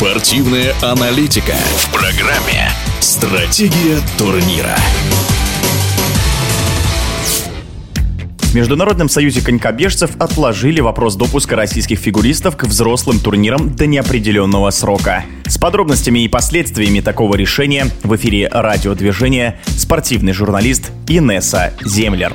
Спортивная аналитика в программе «Стратегия турнира». В Международном союзе конькобежцев отложили вопрос допуска российских фигуристов к взрослым турнирам до неопределенного срока. С подробностями и последствиями такого решения в эфире радиодвижения спортивный журналист Инесса Землер.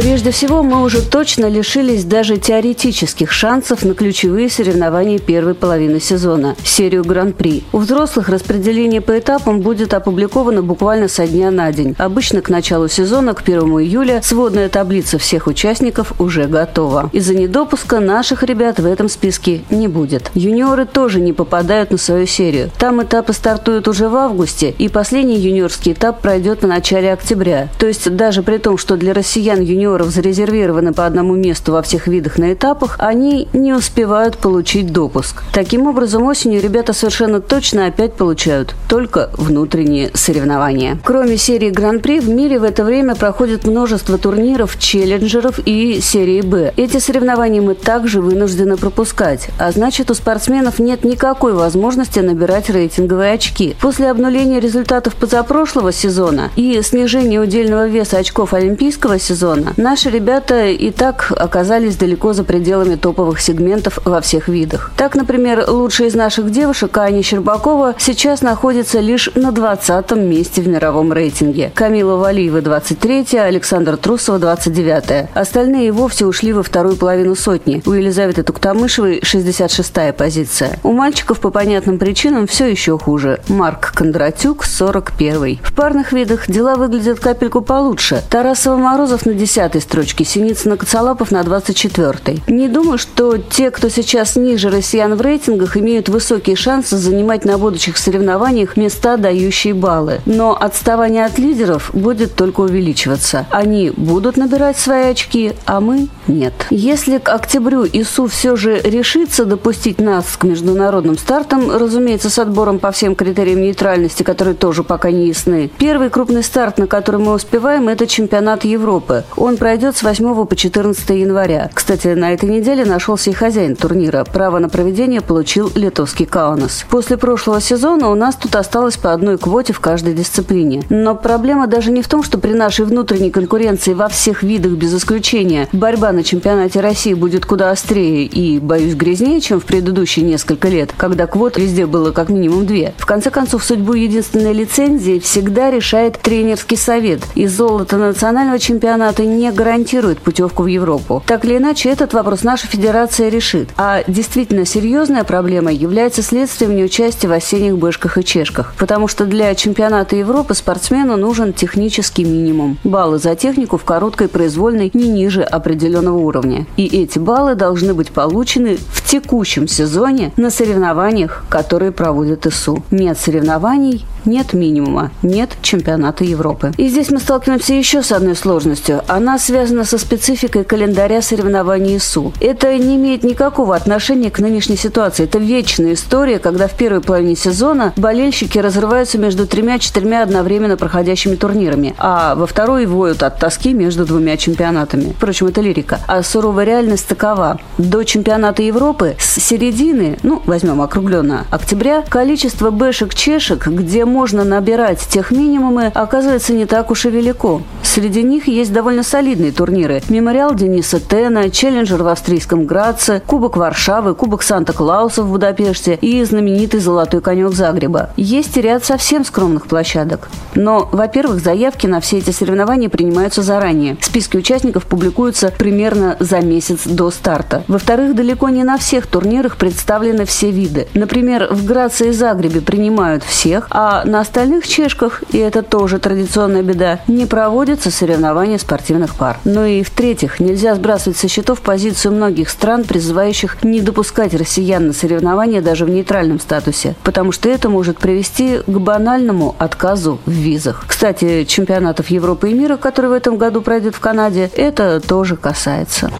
Прежде всего, мы уже точно лишились даже теоретических шансов на ключевые соревнования первой половины сезона – серию Гран-при. У взрослых распределение по этапам будет опубликовано буквально со дня на день. Обычно к началу сезона, к 1 июля, сводная таблица всех участников уже готова. Из-за недопуска наших ребят в этом списке не будет. Юниоры тоже не попадают на свою серию. Там этапы стартуют уже в августе, и последний юниорский этап пройдет в начале октября. То есть даже при том, что для россиян юниор партнеров зарезервированы по одному месту во всех видах на этапах, они не успевают получить допуск. Таким образом, осенью ребята совершенно точно опять получают только внутренние соревнования. Кроме серии Гран-при, в мире в это время проходит множество турниров, челленджеров и серии Б. Эти соревнования мы также вынуждены пропускать, а значит у спортсменов нет никакой возможности набирать рейтинговые очки. После обнуления результатов позапрошлого сезона и снижения удельного веса очков олимпийского сезона Наши ребята и так оказались далеко за пределами топовых сегментов во всех видах. Так, например, лучшая из наших девушек, Аня Щербакова, сейчас находится лишь на 20 месте в мировом рейтинге. Камила Валиева 23 Александр Трусова 29 Остальные и вовсе ушли во вторую половину сотни. У Елизаветы Туктамышевой 66 позиция. У мальчиков по понятным причинам все еще хуже. Марк Кондратюк 41 В парных видах дела выглядят капельку получше. Тарасова-Морозов на 10 30 строчке, Синицын и Коцалапов на 24-й. Не думаю, что те, кто сейчас ниже россиян в рейтингах, имеют высокие шансы занимать на будущих соревнованиях места, дающие баллы. Но отставание от лидеров будет только увеличиваться. Они будут набирать свои очки, а мы нет. Если к октябрю ИСУ все же решится допустить нас к международным стартам, разумеется, с отбором по всем критериям нейтральности, которые тоже пока не ясны, первый крупный старт, на который мы успеваем, это чемпионат Европы. Он пройдет с 8 по 14 января. Кстати, на этой неделе нашелся и хозяин турнира. Право на проведение получил литовский Каунас. После прошлого сезона у нас тут осталось по одной квоте в каждой дисциплине. Но проблема даже не в том, что при нашей внутренней конкуренции во всех видах без исключения борьба на чемпионате России будет куда острее и, боюсь, грязнее, чем в предыдущие несколько лет, когда квот везде было как минимум две. В конце концов, судьбу единственной лицензии всегда решает тренерский совет. И золото национального чемпионата не гарантирует путевку в Европу. Так или иначе, этот вопрос наша федерация решит. А действительно серьезная проблема является следствием неучастия в осенних бэшках и чешках. Потому что для чемпионата Европы спортсмену нужен технический минимум. Баллы за технику в короткой произвольной не ниже определенного уровня. И эти баллы должны быть получены в текущем сезоне на соревнованиях, которые проводит ИСУ. Нет соревнований, нет минимума, нет чемпионата Европы. И здесь мы сталкиваемся еще с одной сложностью. Она связана со спецификой календаря соревнований ИСУ. Это не имеет никакого отношения к нынешней ситуации. Это вечная история, когда в первой половине сезона болельщики разрываются между тремя-четырьмя одновременно проходящими турнирами, а во второй воют от тоски между двумя чемпионатами. Впрочем, это лирика. А суровая реальность такова. До чемпионата Европы с середины, ну, возьмем округленно, октября, количество бэшек-чешек, где можно набирать тех минимумы, оказывается не так уж и велико. Среди них есть довольно солидные турниры. Мемориал Дениса Тена, Челленджер в австрийском Граце, Кубок Варшавы, Кубок Санта-Клауса в Будапеште и знаменитый Золотой конек Загреба. Есть и ряд совсем скромных площадок. Но, во-первых, заявки на все эти соревнования принимаются заранее. Списки участников публикуются примерно за месяц до старта. Во-вторых, далеко не на всех турнирах представлены все виды. Например, в Граце и Загребе принимают всех, на остальных чешках, и это тоже традиционная беда, не проводятся соревнования спортивных пар. Ну и в-третьих, нельзя сбрасывать со счетов позицию многих стран, призывающих не допускать россиян на соревнования даже в нейтральном статусе, потому что это может привести к банальному отказу в визах. Кстати, чемпионатов Европы и мира, который в этом году пройдет в Канаде, это тоже касается.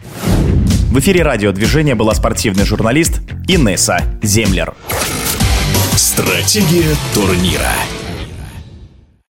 В эфире радиодвижения была спортивный журналист Инесса Землер. Стратегия турнира.